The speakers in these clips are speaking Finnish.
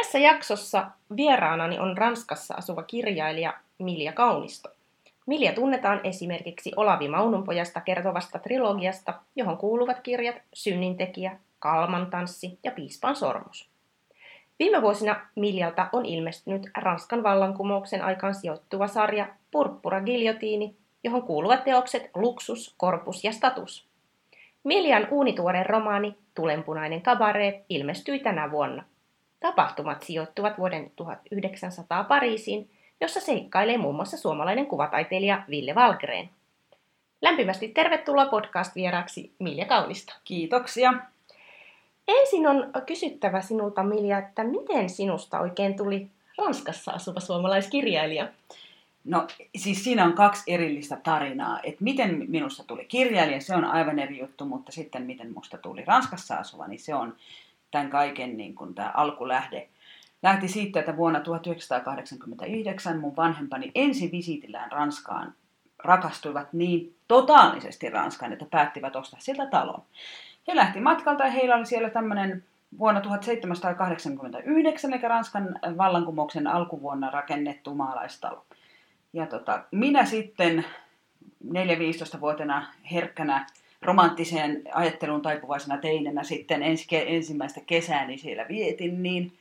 Tässä jaksossa vieraanani on Ranskassa asuva kirjailija Milja Kaunisto. Milja tunnetaan esimerkiksi Olavi Maununpojasta kertovasta trilogiasta, johon kuuluvat kirjat Synnintekijä, Kalman tanssi ja Piispan sormus. Viime vuosina Miljalta on ilmestynyt Ranskan vallankumouksen aikaan sijoittuva sarja Purppura Giljotiini, johon kuuluvat teokset Luksus, Korpus ja Status. Miljan uunituore romaani Tulenpunainen kabare ilmestyi tänä vuonna. Tapahtumat sijoittuvat vuoden 1900 Pariisiin, jossa seikkailee muun muassa suomalainen kuvataiteilija Ville Valgren. Lämpimästi tervetuloa podcast-vieraaksi Milja Kaunista. Kiitoksia. Ensin on kysyttävä sinulta, Milja, että miten sinusta oikein tuli Ranskassa asuva suomalaiskirjailija? No siis siinä on kaksi erillistä tarinaa. Että miten minusta tuli kirjailija, se on aivan eri juttu, mutta sitten miten musta tuli Ranskassa asuva, niin se on tämän kaiken niin kuin tämä alkulähde lähti siitä, että vuonna 1989 mun vanhempani ensi visiitillään Ranskaan rakastuivat niin totaalisesti Ranskaan, että päättivät ostaa sieltä talon. He lähti matkalta ja heillä oli siellä tämmöinen vuonna 1789, eli Ranskan vallankumouksen alkuvuonna rakennettu maalaistalo. Ja tota, minä sitten 4-15-vuotena herkkänä romanttiseen ajatteluun taipuvaisena teinenä sitten ensi, ensimmäistä kesääni siellä vietin, niin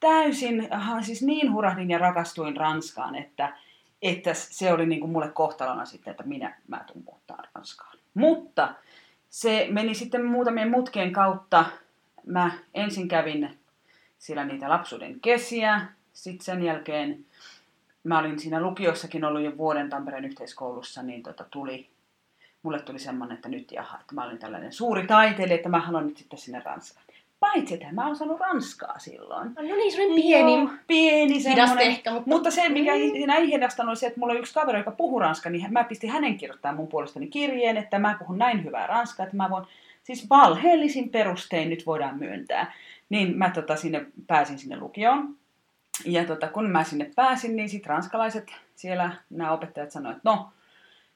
täysin, siis niin hurahdin ja rakastuin Ranskaan, että, että se oli niin kuin mulle kohtalona sitten, että minä mä tuun muuttaa Ranskaan. Mutta se meni sitten muutamien mutkien kautta. Mä ensin kävin siellä niitä lapsuuden kesiä, sitten sen jälkeen mä olin siinä lukiossakin ollut jo vuoden Tampereen yhteiskoulussa, niin tota, tuli mulle tuli semmoinen, että nyt jaha, että mä olin tällainen suuri taiteilija, että mä haluan nyt sitten sinne Ranskaan. Paitsi, että mä oon saanut Ranskaa silloin. No niin, semmoinen pieni. Joo, pieni semmoinen. ehkä, mutta... mutta se, mikä mm. siinä ei hidastanut, oli se, että mulla oli yksi kaveri, joka puhuu ranskaa, niin mä pistin hänen kirjoittaa mun puolestani kirjeen, että mä puhun näin hyvää ranskaa, että mä voin, siis valheellisin perustein nyt voidaan myöntää. Niin mä tota, sinne pääsin sinne lukioon. Ja tota, kun mä sinne pääsin, niin sitten ranskalaiset siellä, nämä opettajat sanoivat, että no,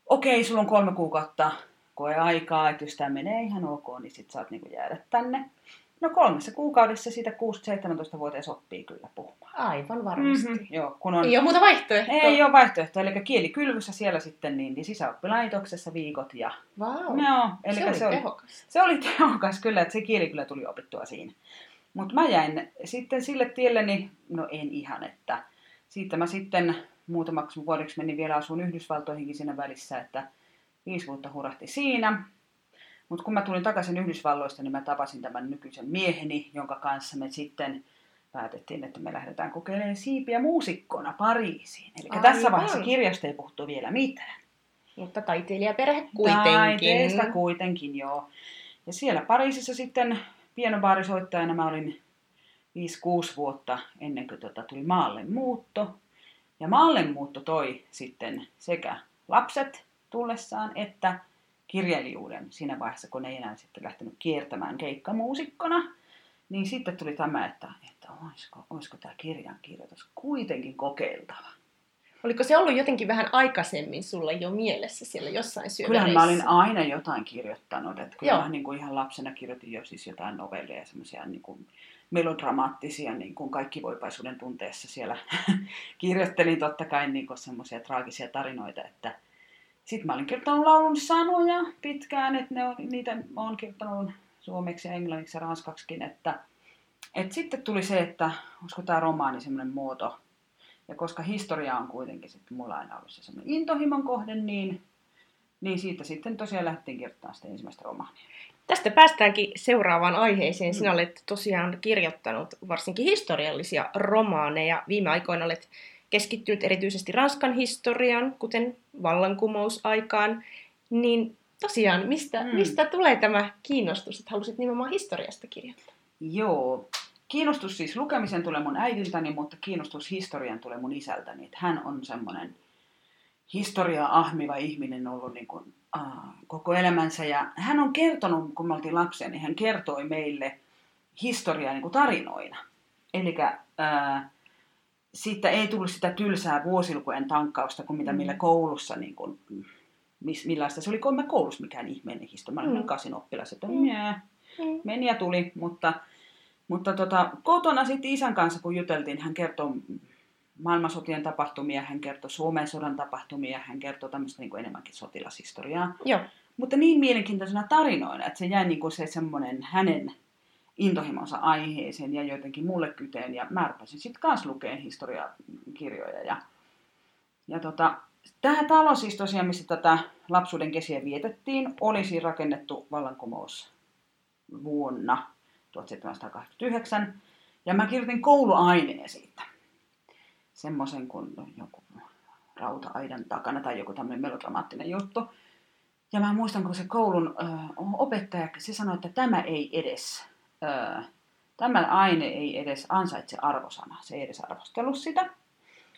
okei, sulla on kolme kuukautta koeaikaa, että jos tämä menee ihan ok, niin sit saat niinku jäädä tänne. No kolmessa kuukaudessa siitä 6-17-vuotias oppii kyllä puhumaan. Aivan varmasti. Mm-hmm, joo, kun on... Ei ole muuta vaihtoehtoa. Ei ole vaihtoehtoa, eli kielikylvyssä siellä sitten niin, niin sisäoppilaitoksessa viikot ja... Wow. Eli se, oli se, oli tehokas. se oli tehokas kyllä, että se kieli kyllä tuli opittua siinä. Mutta mä jäin sitten sille tielle, niin no en ihan, että siitä mä sitten muutamaksi vuodeksi menin vielä asuun Yhdysvaltoihinkin siinä välissä, että viisi vuotta hurahti siinä. Mutta kun mä tulin takaisin Yhdysvalloista, niin mä tapasin tämän nykyisen mieheni, jonka kanssa me sitten päätettiin, että me lähdetään kokeilemaan siipiä muusikkona Pariisiin. Eli Aivan. tässä vaiheessa kirjasta ei puhuttu vielä mitään. Mutta taiteilijaperhe kuitenkin. Taiteesta kuitenkin, joo. Ja siellä Pariisissa sitten pienobarisoittajana mä olin 5-6 vuotta ennen kuin tota tuli maalle muutto. Ja maalle muutto toi sitten sekä lapset tullessaan että kirjailijuuden siinä vaiheessa, kun ei enää sitten lähtenyt kiertämään keikkamuusikkona. Niin sitten tuli tämä, että, että olisiko, olisiko tämä kirjankirjoitus kuitenkin kokeiltava. Oliko se ollut jotenkin vähän aikaisemmin sulla jo mielessä siellä jossain syövereissä? Kyllähän mä olin aina jotain kirjoittanut. Että kyllä Joo. mä niin kuin ihan lapsena kirjoitin jo siis jotain novelleja, semmoisia niin kuin melodramaattisia, niin kuin kaikki voipaisuuden tunteessa siellä kirjoittelin totta kai niin semmoisia traagisia tarinoita, että sitten mä olin kirjoittanut laulun sanoja pitkään, että ne on, niitä mä oon kirjoittanut suomeksi ja englanniksi ja ranskaksikin, että et sitten tuli se, että olisiko tämä romaani semmoinen muoto, ja koska historia on kuitenkin sitten mulla aina ollut se semmoinen intohimon kohde, niin, niin siitä sitten tosiaan lähdettiin kirjoittamaan sitä ensimmäistä romaania. Tästä päästäänkin seuraavaan aiheeseen. Sinä olet tosiaan kirjoittanut varsinkin historiallisia romaaneja. Viime aikoina olet keskittynyt erityisesti Ranskan historiaan, kuten vallankumousaikaan. Niin tosiaan, mistä, Mm. mistä tulee tämä kiinnostus, että halusit nimenomaan historiasta kirjoittaa? Joo, kiinnostus siis lukemisen tulee mun äidiltäni, mutta kiinnostus historian tulee mun isältäni. Että hän on semmoinen historiaa ahmiva ihminen ollut niin kuin, koko elämänsä. Ja hän on kertonut, kun me oltiin lapsia, niin hän kertoi meille historiaa niin kuin tarinoina. Eli siitä ei tullut sitä tylsää vuosilukujen tankkausta kuin mitä mm. millä koulussa, niin kuin, mis, millaista se oli, kun mä koulussa mikään ihmeellinen historia. Mä olin mm. kasin oppilas, että mm. mm. meni ja tuli, mutta, mutta tota, kotona sitten isän kanssa, kun juteltiin, hän kertoi maailmansotien tapahtumia, hän kertoi Suomen sodan tapahtumia, hän kertoi tämmöistä niin kuin enemmänkin sotilashistoriaa. Joo. Mutta niin mielenkiintoisena tarinoina, että se jäi niin kuin se semmoinen hänen intohimonsa aiheeseen ja jotenkin mulle kyteen. Ja mä rupesin sitten kanssa lukemaan historiakirjoja. Ja, ja tota, tämä talo siis tosiaan, missä tätä lapsuuden kesiä vietettiin, olisi rakennettu vallankumous vuonna 1789. Ja mä kirjoitin kouluaineen siitä. Semmoisen kuin joku rauta-aidan takana tai joku tämmöinen melodramaattinen juttu. Ja mä muistan, kun se koulun ö, opettaja, se sanoi, että tämä ei edes öö, tämä aine ei edes ansaitse arvosanaa. Se ei edes arvostellut sitä.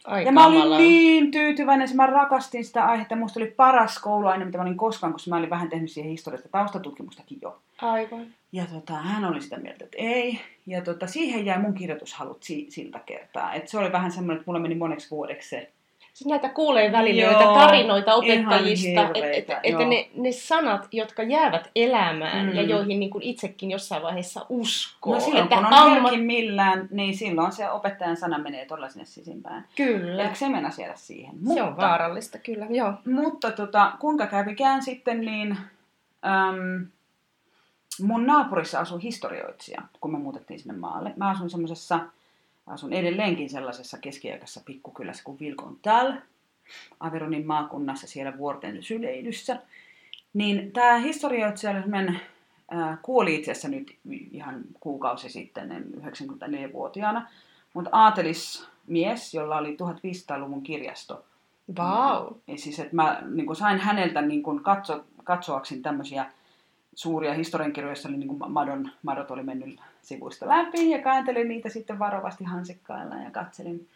Ai ja mä olin niin tyytyväinen, että mä rakastin sitä aihetta. Musta oli paras kouluaine, mitä mä olin koskaan, koska mä olin vähän tehnyt siihen historiasta taustatutkimustakin jo. Aivan. Ja tota, hän oli sitä mieltä, että ei. Ja tota, siihen jäi mun kirjoitushalut si- siltä kertaa. Et se oli vähän semmoinen, että mulla meni moneksi vuodeksi se Siis näitä kuulee välillä joo, joita tarinoita opettajista, että et, et ne, ne sanat, jotka jäävät elämään mm. ja joihin niin kuin itsekin jossain vaiheessa uskoo. No silloin että kun on amma... millään, niin silloin se opettajan sana menee todella sinne sisimpään. Kyllä. Eikö se mennä siellä siihen? Se mutta, on vaarallista, kyllä, joo. Mutta tota, kuinka kävikään sitten, niin äm, mun naapurissa asui historioitsija, kun me muutettiin sinne maalle. Mä asuin semmoisessa asun edelleenkin sellaisessa keskiaikaisessa pikkukylässä kuin Vilkontal, Averonin maakunnassa siellä vuorten syleilyssä. Niin tämä historioitsija äh, kuoli itse asiassa nyt ihan kuukausi sitten, 94-vuotiaana, mutta aatelis mies, jolla oli 1500-luvun kirjasto. Wow. Ja siis, että mä niin sain häneltä niin katso, katsoakseni tämmöisiä suuria historiankirjoja, joissa oli niin kuin madon, madot oli mennyt sivuista läpi ja kääntelin niitä sitten varovasti hansikkailla ja katselin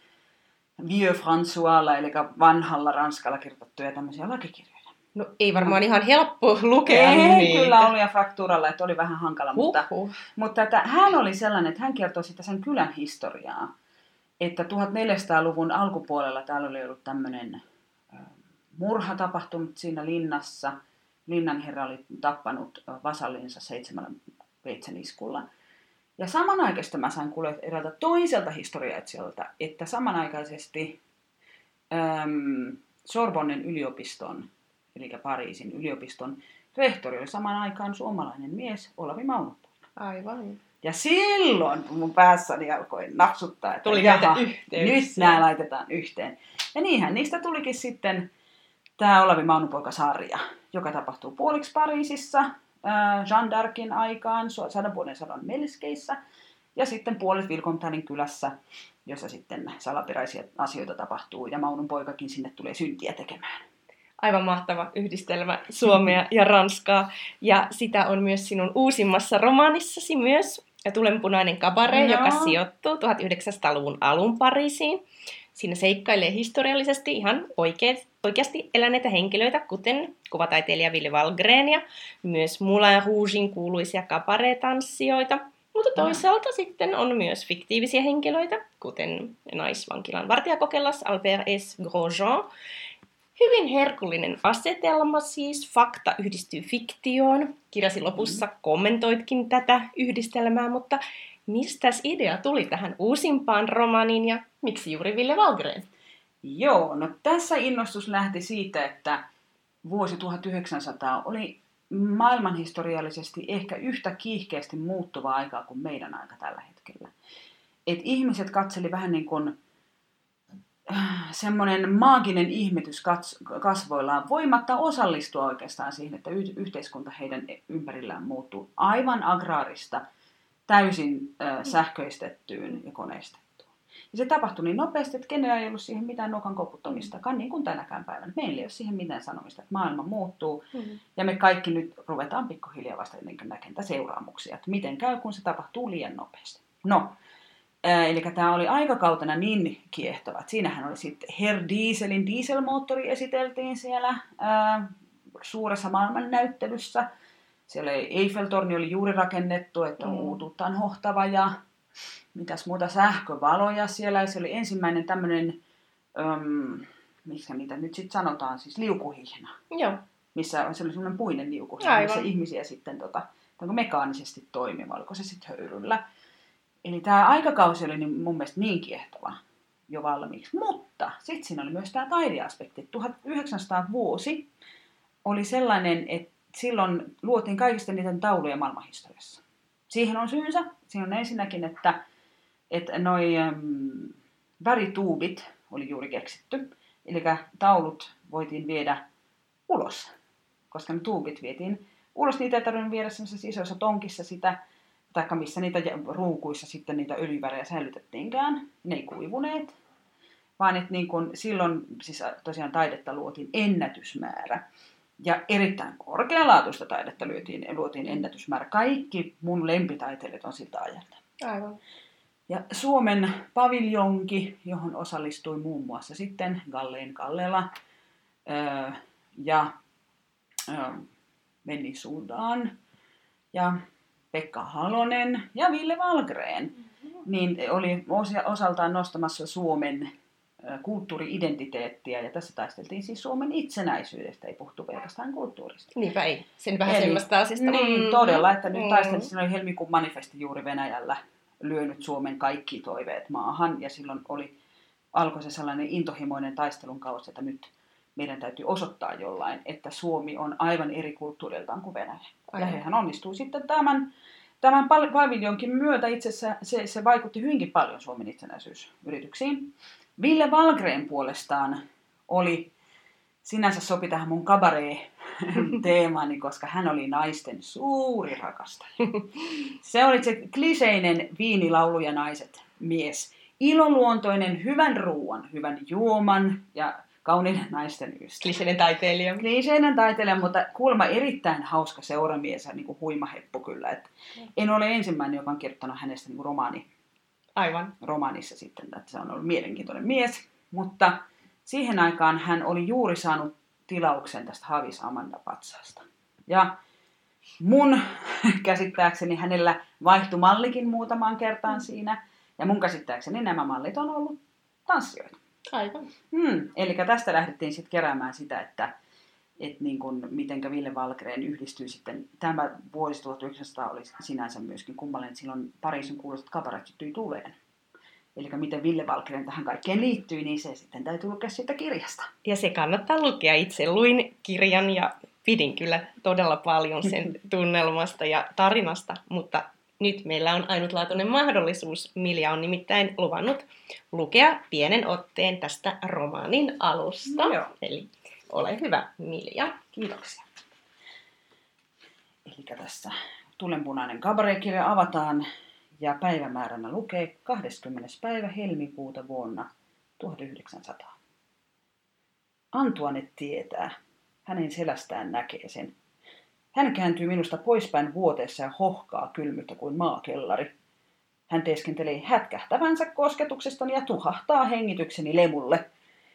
Vieux Françoislla, eli vanhalla ranskalla kirjoitettuja tämmöisiä lakikirjoja. No ei varmaan no. ihan helppo lukea ei, niitä. kyllä oli ja fraktuuralla, että oli vähän hankala. Mutta, mutta että hän oli sellainen, että hän kertoi sitä sen kylän historiaa. Että 1400-luvun alkupuolella täällä oli ollut tämmöinen murha tapahtunut siinä linnassa – linnanherra oli tappanut vasallinsa seitsemällä veitsen iskulla. Ja samanaikaisesti mä sain kuulla eräältä toiselta historiaitsijalta, että samanaikaisesti äm, Sorbonnen yliopiston, eli Pariisin yliopiston rehtori oli saman aikaan suomalainen mies, Olavi Maunopuinen. Aivan. Ja silloin mun päässäni alkoi napsuttaa, että Tuli jaha, nyt nämä laitetaan yhteen. Ja niinhän niistä tulikin sitten tämä Olavi Maunupoika-sarja, joka tapahtuu puoliksi Pariisissa, äh, Jean d'Arcin aikaan, sadan vuoden sadan melskeissä, ja sitten puolet Vilkontalin kylässä, jossa sitten salaperäisiä asioita tapahtuu, ja Maunun poikakin sinne tulee syntiä tekemään. Aivan mahtava yhdistelmä Suomea ja Ranskaa, ja sitä on myös sinun uusimmassa romaanissasi myös, ja Tulenpunainen kabare, no. joka sijoittuu 1900-luvun alun Pariisiin. Siinä seikkailee historiallisesti ihan oikeat, oikeasti eläneitä henkilöitä, kuten kuvataiteilija Ville Valgren ja myös Moulin Rougein kuuluisia kaparetanssijoita. Mutta toisaalta mm. sitten on myös fiktiivisiä henkilöitä, kuten naisvankilan vartijakokelas Albert S. Grosjean. Hyvin herkullinen asetelma siis, fakta yhdistyy fiktioon. Kirjasi lopussa mm. kommentoitkin tätä yhdistelmää, mutta Mistä idea tuli tähän uusimpaan romaniin ja miksi juuri Ville Valgren? Joo, no tässä innostus lähti siitä, että vuosi 1900 oli maailmanhistoriallisesti ehkä yhtä kiihkeästi muuttuva aikaa kuin meidän aika tällä hetkellä. Et ihmiset katseli vähän niin kuin äh, semmoinen maaginen ihmetys kasvoillaan, voimatta osallistua oikeastaan siihen, että yhteiskunta heidän ympärillään muuttuu aivan agraarista – täysin äh, sähköistettyyn ja koneistettuun. Ja se tapahtui niin nopeasti, että kenellä ei ollut siihen mitään nokan koputtamistakaan, niin kuin tänäkään päivänä. Meillä ei ole siihen mitään sanomista, että maailma muuttuu. Mm-hmm. Ja me kaikki nyt ruvetaan pikkuhiljaa vasta näkemään seuraamuksia, että miten käy, kun se tapahtuu liian nopeasti. No, eli tämä oli aikakautena niin kiehtova. että Siinähän oli sitten Herr Dieselin dieselmoottori esiteltiin siellä ää, suuressa maailmannäyttelyssä. Siellä Eiffeltorni oli juuri rakennettu, että on Mm. uutuuttaan hohtava ja mitäs muuta sähkövaloja siellä. Ja se oli ensimmäinen tämmöinen, missä niitä nyt sitten sanotaan, siis liukuhihna Joo. missä oli semmoinen puinen liukuhihna, Aivan. missä ihmisiä sitten tota, onko mekaanisesti toimiva, oliko se sitten höyryllä. Eli tämä aikakausi oli niin, mun mielestä niin kiehtova jo valmiiksi. Mutta sitten siinä oli myös tämä taideaspekti. 1900 vuosi oli sellainen, että silloin luotiin kaikista niitä tauluja maailmanhistoriassa. Siihen on syynsä. Siinä on ensinnäkin, että, että noi värituubit oli juuri keksitty. Eli taulut voitiin viedä ulos, koska ne tuubit vietiin ulos. Niitä ei tarvinnut viedä semmoisessa isoissa tonkissa sitä, taikka missä niitä ruukuissa sitten niitä öljyvärejä säilytettiinkään. Ne ei kuivuneet, vaan että niin kun silloin siis tosiaan taidetta luotiin ennätysmäärä. Ja erittäin korkealaatuista taidetta luotiin, luotiin ennätysmäärä. Kaikki mun lempitaiteilijat on siltä ajalta. Aivan. Ja Suomen paviljonki, johon osallistui muun muassa sitten Galleen Kallela öö, ja öö, Venni Sudan ja Pekka Halonen ja Ville Valgren, niin oli osaltaan nostamassa Suomen kulttuuri-identiteettiä. Ja tässä taisteltiin siis Suomen itsenäisyydestä, ei puhuttu pelkästään kulttuurista. Niinpä ei. Sen vähän Eli- semmoista asiasta. Niin, Mm. todella, että nyt Mm. taisteltiin, siinä oli helmikuun manifesti juuri Venäjällä lyönyt Suomen kaikki toiveet maahan, ja silloin oli, alkoi se sellainen intohimoinen taistelun kausi, että nyt meidän täytyy osoittaa jollain, että Suomi on aivan eri kulttuuriltaan kuin Venäjä. Ja Aivan. hehän onnistui sitten tämän, tämän paviljonkin myötä itse asiassa se, se vaikutti hyvinkin paljon Suomen itsenäisyysyrityksiin. Ville Valgren puolestaan oli, sinänsä sopi tähän mun kabaree-teemaani, koska hän oli naisten suuri rakastaja. Se oli se kliseinen viinilaulu ja naiset mies. Iloluontoinen, hyvän ruoan, hyvän juoman ja kauniiden naisten ystävä. Kliseinen taiteilija. Kliseinen taiteilija, mutta kuulemma erittäin hauska seuramies ja niin kuin huima heppu kyllä. Et en ole ensimmäinen, joka on kirjoittanut hänestä niin romaani, Aivan. romaanissa sitten, että se on ollut mielenkiintoinen mies. Mutta siihen aikaan hän oli juuri saanut tilauksen tästä Havis Amanda Patsaasta. Ja mun käsittääkseni hänellä vaihtui mallikin muutamaan kertaan siinä. Ja mun käsittääkseni nämä mallit on ollut tanssijoita. Aivan. Hmm. Eli tästä lähdettiin sitten keräämään sitä, että et niin kun, mitenkä Ville Valgren yhdistyy sitten. Tämä vuosi 1900 oli sinänsä myöskin kummallinen, että silloin Pariisin kuuluisat kabaret syttyi tuleen. Eli miten Ville Valgren tähän kaikkeen liittyy, niin se sitten täytyy lukea siitä kirjasta. Ja se kannattaa lukea. Itse luin kirjan ja pidin kyllä todella paljon sen tunnelmasta ja tarinasta, mutta nyt meillä on ainutlaatuinen mahdollisuus. Milja on nimittäin luvannut lukea pienen otteen tästä romaanin alusta. Joo. Eli ole hyvä, Milja. Kiitoksia. Eli tässä Tulenpunainen kabarekirja avataan ja päivämääränä lukee 20. päivä helmikuuta vuonna 1900. Antuanet tietää. Hänen selästään näkee sen. Hän kääntyy minusta poispäin vuoteessa ja hohkaa kylmyttä kuin maakellari. Hän teeskentelee hätkähtävänsä kosketuksestani ja tuhahtaa hengitykseni lemulle.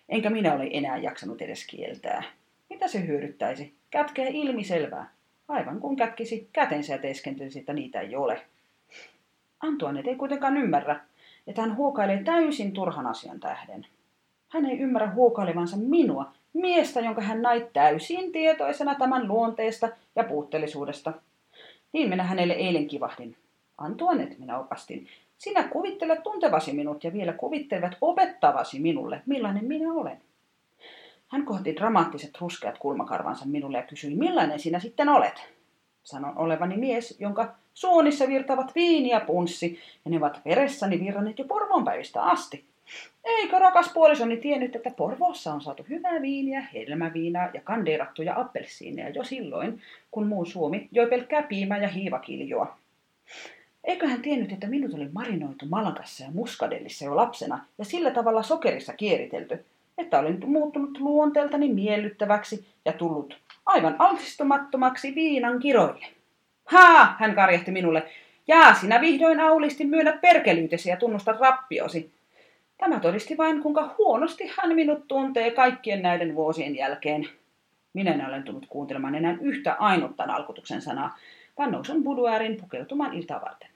Enkä minä ole enää jaksanut edes kieltää. Mitä se hyödyttäisi? Kätkee ilmiselvää. Aivan kun kätkisi kätensä ja teeskentelisi, että niitä ei ole. Antoinette ei kuitenkaan ymmärrä, että hän huokailee täysin turhan asian tähden. Hän ei ymmärrä huokailevansa minua, miestä, jonka hän nai täysin tietoisena tämän luonteesta ja puutteellisuudesta. Niin minä hänelle eilen kivahdin. Antoinette, minä opastin. Sinä kuvittelet tuntevasi minut ja vielä kuvittelevat opettavasi minulle, millainen minä olen. Hän kohti dramaattiset ruskeat kulmakarvansa minulle ja kysyi, millainen sinä sitten olet? Sanon olevani mies, jonka suonissa virtavat viini ja punssi, ja ne ovat veressäni virranneet jo Porvoon päivistä asti. Eikö rakas puolisoni tiennyt, että Porvoossa on saatu hyvää viiniä, helmäviinaa ja kandeerattuja appelsiineja jo silloin, kun muu Suomi joi pelkkää piimää ja hiivakiljoa. Eikö hän tiennyt, että minut oli marinoitu malakassa ja muskadellissa jo lapsena ja sillä tavalla sokerissa kieritelty, että olin muuttunut luonteeltani miellyttäväksi ja tullut aivan altistumattomaksi viinan kiroille. Haa, hän karjahti minulle. Jaa, sinä vihdoin aulisti myönnät perkelyytesi ja tunnustat rappiosi. Tämä todisti vain, kuinka huonosti hän minut tuntee kaikkien näiden vuosien jälkeen. Minä en ole tullut kuuntelemaan enää yhtä ainutta alkutuksen sanaa, vaan nousun buduäärin pukeutumaan iltaa varten.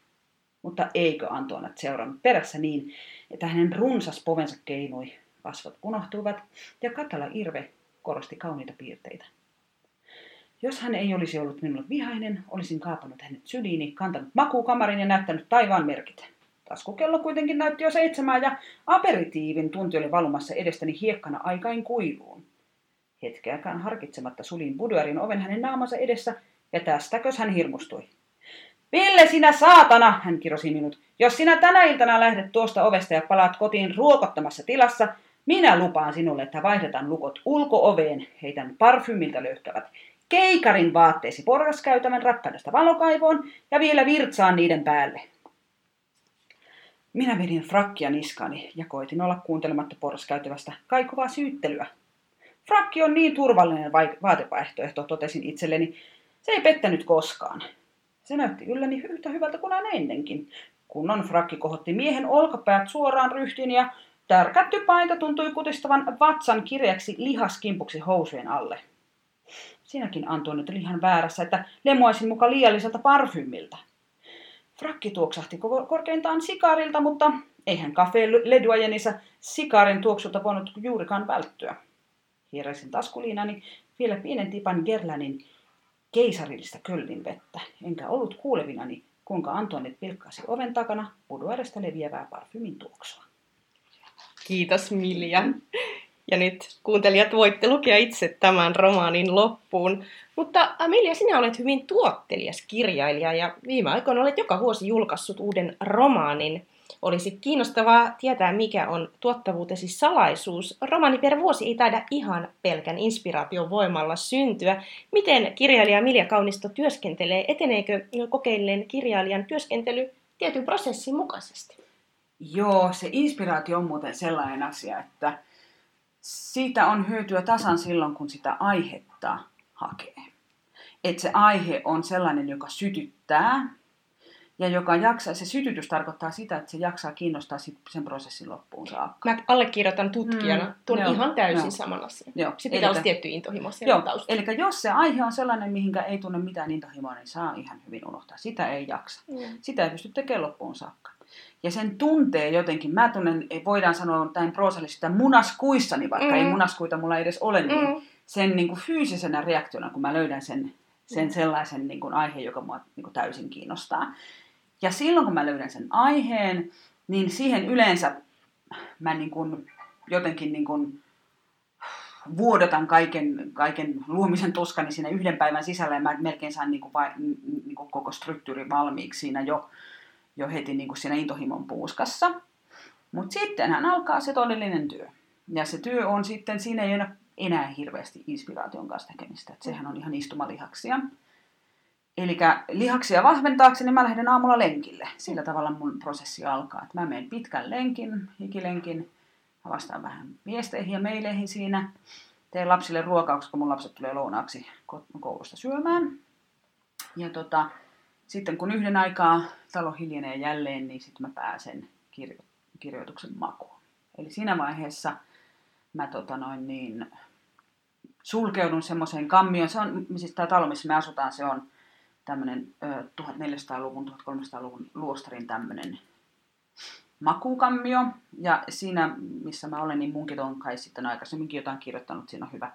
Mutta eikö Antoinat seurannut perässä niin, että hänen runsas povensa keinui, kasvot unohtuivat ja katala irve korosti kauniita piirteitä. Jos hän ei olisi ollut minulle vihainen, olisin kaapannut hänet syliini, kantanut makuukamarin ja näyttänyt taivaan merkit. Taskukello kuitenkin näytti jo seitsemää ja aperitiivin tunti oli valumassa edestäni hiekkana aikain kuiluun. Hetkeäkään harkitsematta sulin buduarin oven hänen naamansa edessä ja tästäkös hän hirmustui. Ville, sinä saatana, hän kirosi minut. Jos sinä tänä iltana lähdet tuosta ovesta ja palaat kotiin ruokottamassa tilassa, minä lupaan sinulle, että vaihdetaan lukot ulkooveen, heitän parfymilta löyhkävät keikarin vaatteesi porraskäytävän rappanasta valokaivoon ja vielä virtsaan niiden päälle. Minä vedin frakkia niskani ja koitin olla kuuntelematta porraskäytävästä kaikuvaa syyttelyä. Frakki on niin turvallinen vaatevaihtoehto, totesin itselleni. Se ei pettänyt koskaan. Se näytti ylläni yhtä hyvältä kuin aina ennenkin. Kunnon frakki kohotti miehen olkapäät suoraan ryhtiin ja tärkätty paita tuntui kutistavan vatsan kirjaksi lihaskimpuksi housujen alle. Sinäkin Antuanit oli ihan väärässä, että lemoisin muka liialliselta parfymilta. Frakki tuoksahti korkeintaan sikarilta, mutta eihän kafe Leduajenissa sikarin tuoksulta voinut juurikaan välttyä. Hieräisin taskuliinani vielä pienen tipan Gerlanin keisarillista köllin vettä, enkä ollut kuulevinani, kuinka Antoinette pilkkasi oven takana puduarestä leviävää parfymin tuoksua. Kiitos Milja. Ja nyt kuuntelijat voitte lukea itse tämän romaanin loppuun. Mutta Amelia, sinä olet hyvin tuottelias kirjailija ja viime aikoina olet joka vuosi julkaissut uuden romaanin. Olisi kiinnostavaa tietää, mikä on tuottavuutesi salaisuus. Romaani per vuosi ei taida ihan pelkän inspiraation voimalla syntyä. Miten kirjailija Milja Kaunisto työskentelee? Eteneekö kokeilleen kirjailijan työskentely tietyn prosessin mukaisesti? Joo, se inspiraatio on muuten sellainen asia, että siitä on hyötyä tasan silloin, kun sitä aihetta hakee. Että se aihe on sellainen, joka sytyttää ja joka jaksaa, se sytytys tarkoittaa sitä, että se jaksaa kiinnostaa sen prosessin loppuun saakka. Mä allekirjoitan tutkijana mm, tuon joo, ihan täysin joo. saman asian. Joo. Sitten pitää olla tietty intohimo siellä joo, Eli jos se aihe on sellainen, mihinkä ei tunne mitään intohimoa, niin saa ihan hyvin unohtaa. Sitä ei jaksa. Mm. Sitä ei pysty tekemään loppuun saakka. Ja sen tuntee jotenkin, mä tunnen, voidaan sanoa näin proosallisesti, munaskuissani, vaikka mm. ei munaskuita mulla edes ole, niin mm. sen niin kuin fyysisenä reaktiona, kun mä löydän sen, sen mm. sellaisen niin kuin aiheen, joka mua niin kuin täysin kiinnostaa. Ja silloin, kun mä löydän sen aiheen, niin siihen yleensä mä niin kuin jotenkin niin kuin vuodatan kaiken, kaiken luomisen tuskani siinä yhden päivän sisällä ja mä melkein saan niin kuin, niin kuin koko struktuuri valmiiksi siinä jo jo heti niin kuin siinä intohimon puuskassa. Mutta sittenhän alkaa se todellinen työ. Ja se työ on sitten, siinä ei ole enää hirveästi inspiraation kanssa tekemistä. Että sehän on ihan istumalihaksia. Eli lihaksia vahventaakseni mä lähden aamulla lenkille. Sillä tavalla mun prosessi alkaa. Että mä menen pitkän lenkin, hikilenkin. Mä vastaan vähän viesteihin ja meileihin siinä. Teen lapsille ruokauksi, kun mun lapset tulee lounaaksi koulusta syömään. Ja tota, sitten kun yhden aikaa talo hiljenee jälleen, niin sitten mä pääsen kirjo- kirjoituksen makuun. Eli siinä vaiheessa mä tota noin niin, sulkeudun semmoiseen kammioon. Se on, siis tämä talo, missä me asutaan, se on tämmöinen 1400-luvun, 1300-luvun luostarin tämmöinen makuukammio. Ja siinä, missä mä olen, niin munkin on kai sitten aikaisemminkin jotain kirjoittanut. Siinä on hyvä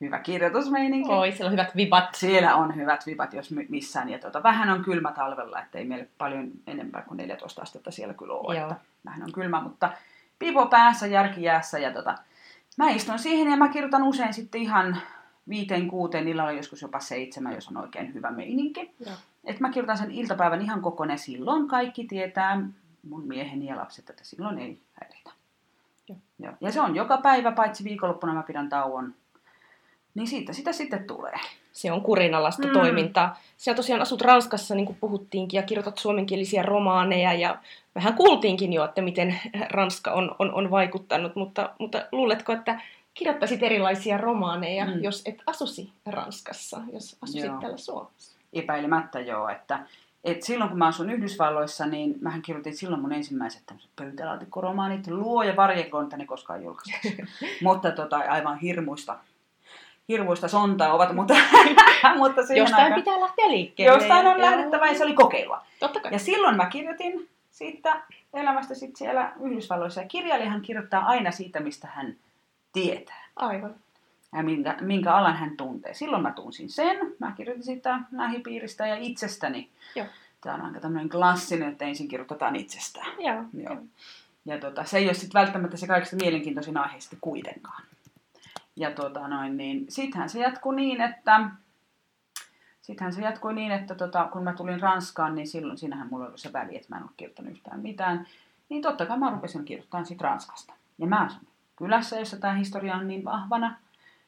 hyvä kirjoitusmeininki. Oi, siellä on hyvät vibat. Siellä on hyvät vibat, jos missään. Ja tuota, vähän on kylmä talvella, ettei meille paljon enempää kuin 14 astetta siellä kyllä ole. Joo. Että vähän on kylmä, mutta pipo päässä, järki jäässä. Ja tuota, mä istun siihen ja mä kirjoitan usein sitten ihan viiteen, kuuteen, illalla joskus jopa seitsemän, jos on oikein hyvä meininki. Et mä kirjoitan sen iltapäivän ihan kokonaan. Silloin kaikki tietää, mun mieheni ja lapset, että silloin ei häiritä. Joo. Ja se on joka päivä, paitsi viikonloppuna mä pidän tauon niin siitä sitä sitten tulee. Se on kurinalaista mm. toimintaa. Sinä tosiaan asut Ranskassa, niin kuin puhuttiinkin, ja kirjoitat suomenkielisiä romaaneja, ja vähän kuultiinkin jo, että miten Ranska on, on, on vaikuttanut, mutta, mutta luuletko, että kirjoittaisit erilaisia romaaneja, mm. jos et asusi Ranskassa, jos asuisit joo. täällä Suomessa? Epäilemättä joo, että Et silloin kun mä asun Yhdysvalloissa, niin mähän kirjoitin silloin mun ensimmäiset tämmöiset pöytälaatikkoromaanit, luo ja varjekoon, että ne koskaan julkaistu. mutta tota, aivan hirmuista, hirmuista sontaa ovat, mutta, mutta Jostain aikaan- pitää lähteä liikkeelle. Jostain on Ja- lähdettävä ja se oli kokeilua. Totta kai. Ja silloin mä kirjoitin siitä elämästä sit siellä Yhdysvalloissa. Ja kirjailijahan kirjoittaa aina siitä, mistä hän tietää Aivan. ja minkä, minkä alan hän tuntee. Silloin mä tunsin sen. Mä kirjoitin sitä lähipiiristä ja itsestäni. Joo. Tämä on aika tämmöinen klassinen, että ensin kirjoitetaan itsestään. Joo. Joo. Ja tota, se ei ole sitten välttämättä se kaikista mielenkiintoisin aihe sitten kuitenkaan. Ja tota noin, niin sittenhän se jatkuu niin, että Sittenhän se jatkui niin, että tota, kun mä tulin Ranskaan, niin silloin siinähän mulla oli se väli, että mä en ole kirjoittanut yhtään mitään. Niin totta kai mä rupesin kirjoittamaan sit Ranskasta. Ja mä asun kylässä, jossa tämä historia on niin vahvana,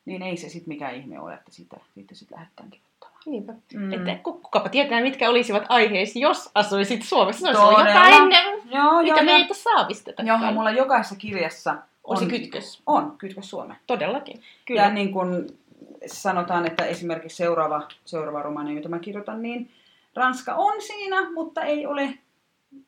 niin ei se sitten mikään ihme ole, että siitä, siitä sitten lähdetään kirjoittamaan. Niinpä. Mm. Että ku- kukapa tietää, mitkä olisivat aiheesi, jos asuisit Suomessa. Se olisi Todella. jotain, Joo, mikä joo, meitä saavisteta. joo, mulla jokaisessa kirjassa On se kytkös. On, kytkös Suomeen. Todellakin. Kyllä. Ja niin kuin sanotaan, että esimerkiksi seuraava, seuraava romaani, jota mä kirjoitan, niin Ranska on siinä, mutta ei ole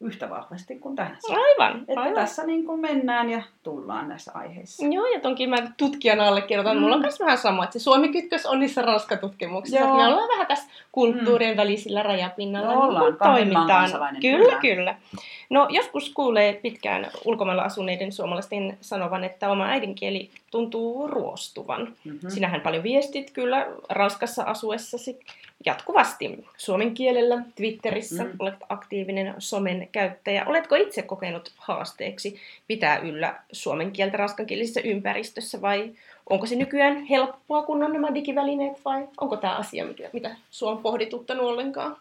yhtä vahvasti kuin tähän. saakka. Aivan. Että aivan. tässä niin kuin mennään ja tullaan näissä aiheissa. Joo, ja tonkin mä tutkijana allekirjoitan. Mm. Mulla on myös vähän sama, että se Suomi-kytkös on niissä Ranska-tutkimuksissa. Joo. Me ollaan vähän tässä kulttuurien välisillä rajapinnalla. No ollaan, niin kansalainen, Kyllä, kyllä. kyllä. No joskus kuulee pitkään ulkomailla asuneiden suomalaisten sanovan, että oma äidinkieli tuntuu ruostuvan. Mm-hmm. Sinähän paljon viestit kyllä Ranskassa asuessasi jatkuvasti suomen kielellä, Twitterissä, Mm. mm. olet aktiivinen somen käyttäjä. Oletko itse kokenut haasteeksi pitää yllä suomen kieltä ranskankielisessä ympäristössä vai onko se nykyään helppoa, kun on nämä digivälineet vai onko tämä asia, mitä, mitä sua on pohdituttanut ollenkaan?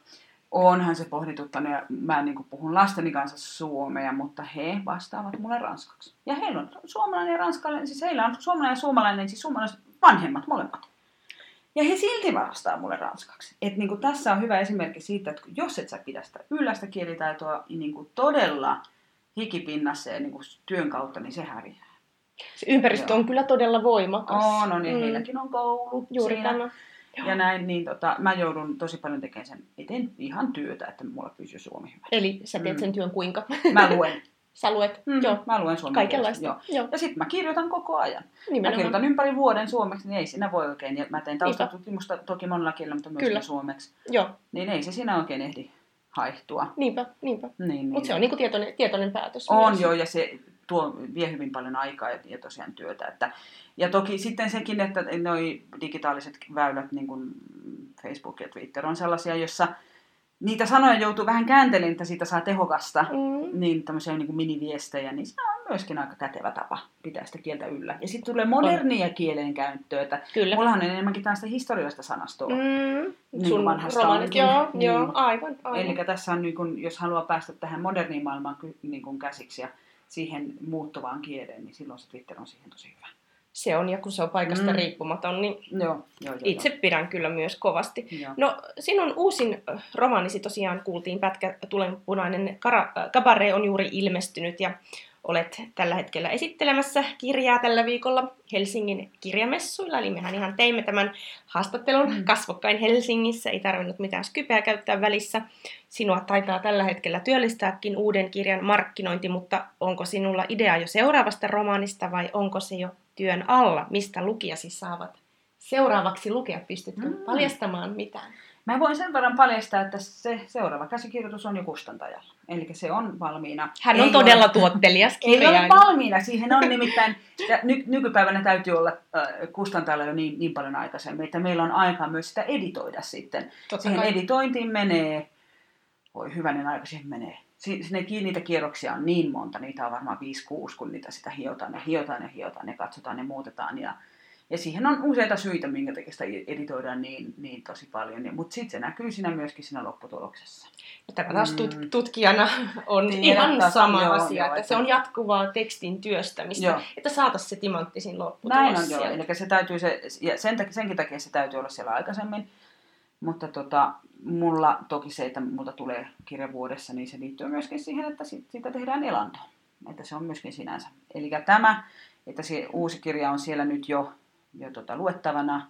Onhan se pohdituttanut ja mä niin kuin puhun lasteni kanssa suomea, mutta he vastaavat mulle ranskaksi. Ja heillä on suomalainen ja ranskalainen, siis heillä on suomalainen ja suomalainen, siis suomalaiset vanhemmat molemmat. Ja he silti vastaa mulle ranskaksi. Et niin kuin tässä on hyvä esimerkki siitä, että jos et sä pidä sitä yllä sitä kielitaitoa niin kuin todella hikipinnassa ja niin kuin työn kautta, niin se häviää. Se ympäristö Joo. on kyllä todella voimakas. On, on ja Mm. heilläkin on koulu Juuri siinä. tämä. Ja näin, niin tota, mä joudun tosi paljon tekemään sen eteen ihan työtä, että mulla pysyy suomi hyvä. Eli sä teet Mm. sen työn kuinka? Mä luen. Sä luet, Mm, joo, Mä luen suomen kaikenlaista. Joo. Joo, Ja sitten mä kirjoitan koko ajan. Mä nimenomaan. kirjoitan ympäri vuoden suomeksi, niin ei siinä voi oikein. Ja mä teen taustatutkimusta toki monella kielellä, mutta myös Kyllä. suomeksi. Joo, Niin ei se siinä oikein ehdi haihtua. niinpä, niinpä. Niin, niin. Mutta se on niinku tietoinen, tietoinen päätös On myös. joo, ja se tuo, vie hyvin paljon aikaa ja, ja tosiaan työtä. Että, ja toki sitten sekin, että noi digitaaliset väylät, niin kuin Facebook ja Twitter, on sellaisia, jossa niitä sanoja joutuu vähän kääntelemään, että siitä saa tehokasta. Mm, Niin tämmöisiä niin kuin miniviestejä, niin se on myöskin aika kätevä tapa pitää sitä kieltä yllä. Ja sitten tulee modernia kielenkäyttöä, että kyllä. mullahan on enemmänkin tästä historiallista sanastoa. Mm. Niin sun kuin vanhasta romaanit, onkin. joo, Niin. joo, aivan, aivan. Eli tässä on, niin kun, jos haluaa päästä tähän moderniin maailmaan niin kun käsiksi ja siihen muuttuvaan kieleen, niin silloin se Twitter on siihen tosi hyvä. Se on, ja kun se on paikasta Mm. riippumaton, niin Joo, joo, joo. itse pidän kyllä myös kovasti. Joo. No, sinun uusin romaanisi tosiaan kuultiin pätkä Tulenpunainen kara- äh, kabare on juuri ilmestynyt ja olet tällä hetkellä esittelemässä kirjaa tällä viikolla Helsingin kirjamessuilla. Eli mehän ihan teimme tämän haastattelun Mm. kasvokkain Helsingissä, ei tarvinnut mitään skypeä käyttää välissä. Sinua taitaa tällä hetkellä työllistääkin uuden kirjan markkinointi, mutta onko sinulla idea jo seuraavasta romaanista vai onko se jo työn alla, mistä lukijasi saavat seuraavaksi lukea? Pystytkö Mm. mm. paljastamaan mitään? Mä voin sen verran paljastaa, että se seuraava käsikirjoitus on jo kustantajalla. Eli se on valmiina. Hän on Ei todella ole, tuottelias Ei ole valmiina. Siihen on nimittäin, ja ny, nykypäivänä täytyy olla äh, kustantajalla jo niin, niin paljon aikaisemmin, että meillä on aikaa myös sitä editoida sitten. Totta Siihen kai. editointiin menee, voi hyvänen aika siihen menee. Si- Sinne niitä kierroksia on niin monta, niitä on varmaan 5-6, kun niitä sitä hiotaan ja hiotaan ja hiotaan ja katsotaan ja muutetaan. Ja, ja siihen on useita syitä, minkä takia sitä editoidaan niin, niin tosi paljon. Mutta sitten se näkyy siinä myöskin siinä lopputuloksessa. No, Tämä taas Mm. tutkijana on Tiedät ihan taas, sama joo, asia, joo, että että- se on jatkuvaa tekstin työstämistä, Joo. että saataisiin se timanttisin lopputulos Näin on joo, eli se täytyy se, ja sen takia, senkin takia se täytyy olla siellä aikaisemmin. Mutta tota, mulla toki se, että multa tulee kirja vuodessa, niin se liittyy myöskin siihen, että siitä tehdään elanto. Että se on myöskin sinänsä. Eli tämä, että se uusi kirja on siellä nyt jo, jo tota luettavana,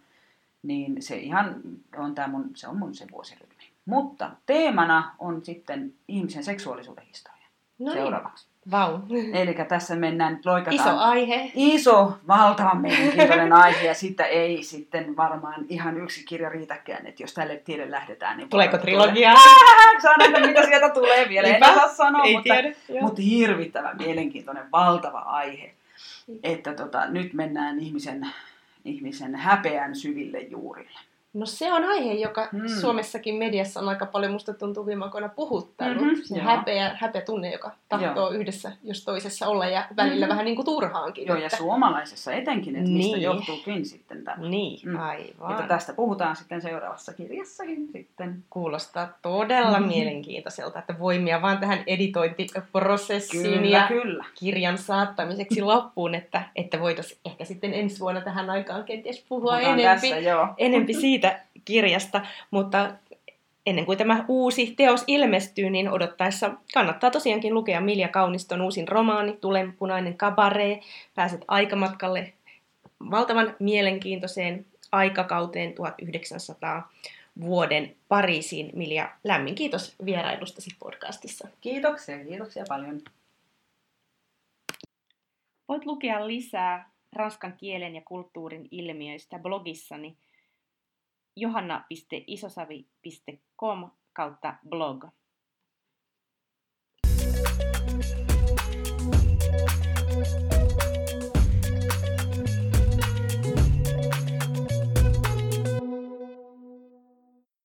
niin se ihan on tää mun, se on mun se vuosirytmi. Mutta teemana on sitten ihmisen seksuaalisuuden historia No niin, seuraavaksi. vau. Eli tässä mennään nyt loikataan. Iso aihe. Iso, valtavan mielenkiintoinen aihe ja sitä ei sitten varmaan ihan yksi kirja riitäkään, että jos tälle tielle lähdetään. Niin Tuleeko trilogia? Tulee. Saa nähdä, mitä sieltä tulee vielä. En Niinpä. osaa sanoa, Ei mutta, tiedä. mutta hirvittävän mielenkiintoinen, valtava aihe. Että tota, nyt mennään ihmisen, ihmisen häpeän syville juurille. No se on aihe, joka Hmm. Suomessakin mediassa on aika paljon musta tuntuu viime aikoina puhuttanut. Mhm, se joo. häpeä, häpeä tunne, joka tahtoo yhdessä jos toisessa olla ja välillä Mhm. vähän niin kuin turhaankin. Joo, ja että- suomalaisessa etenkin, että mistä Niin. johtuukin sitten tämä. Niin, Mm. aivan. Että tästä puhutaan sitten seuraavassa kirjassakin sitten. Kuulostaa todella Mhm. mielenkiintoiselta, että voimia vaan tähän editointiprosessiin Kyllä, ja kyllä. kirjan saattamiseksi loppuun, että, että voitaisiin ehkä sitten ensi vuonna tähän aikaan kenties puhua Puhutaan enempi, joo. enempi siitä kirjasta, mutta ennen kuin tämä uusi teos ilmestyy, niin odottaessa kannattaa tosiaankin lukea Milja Kauniston uusin romaani Tulenpunainen kabaree. Pääset aikamatkalle valtavan mielenkiintoiseen aikakauteen 1900 vuoden Pariisiin. Milja, lämmin kiitos vierailustasi podcastissa. Kiitoksia, kiitoksia paljon. Voit lukea lisää ranskan kielen ja kulttuurin ilmiöistä blogissani johanna.isosavi.com kautta blog.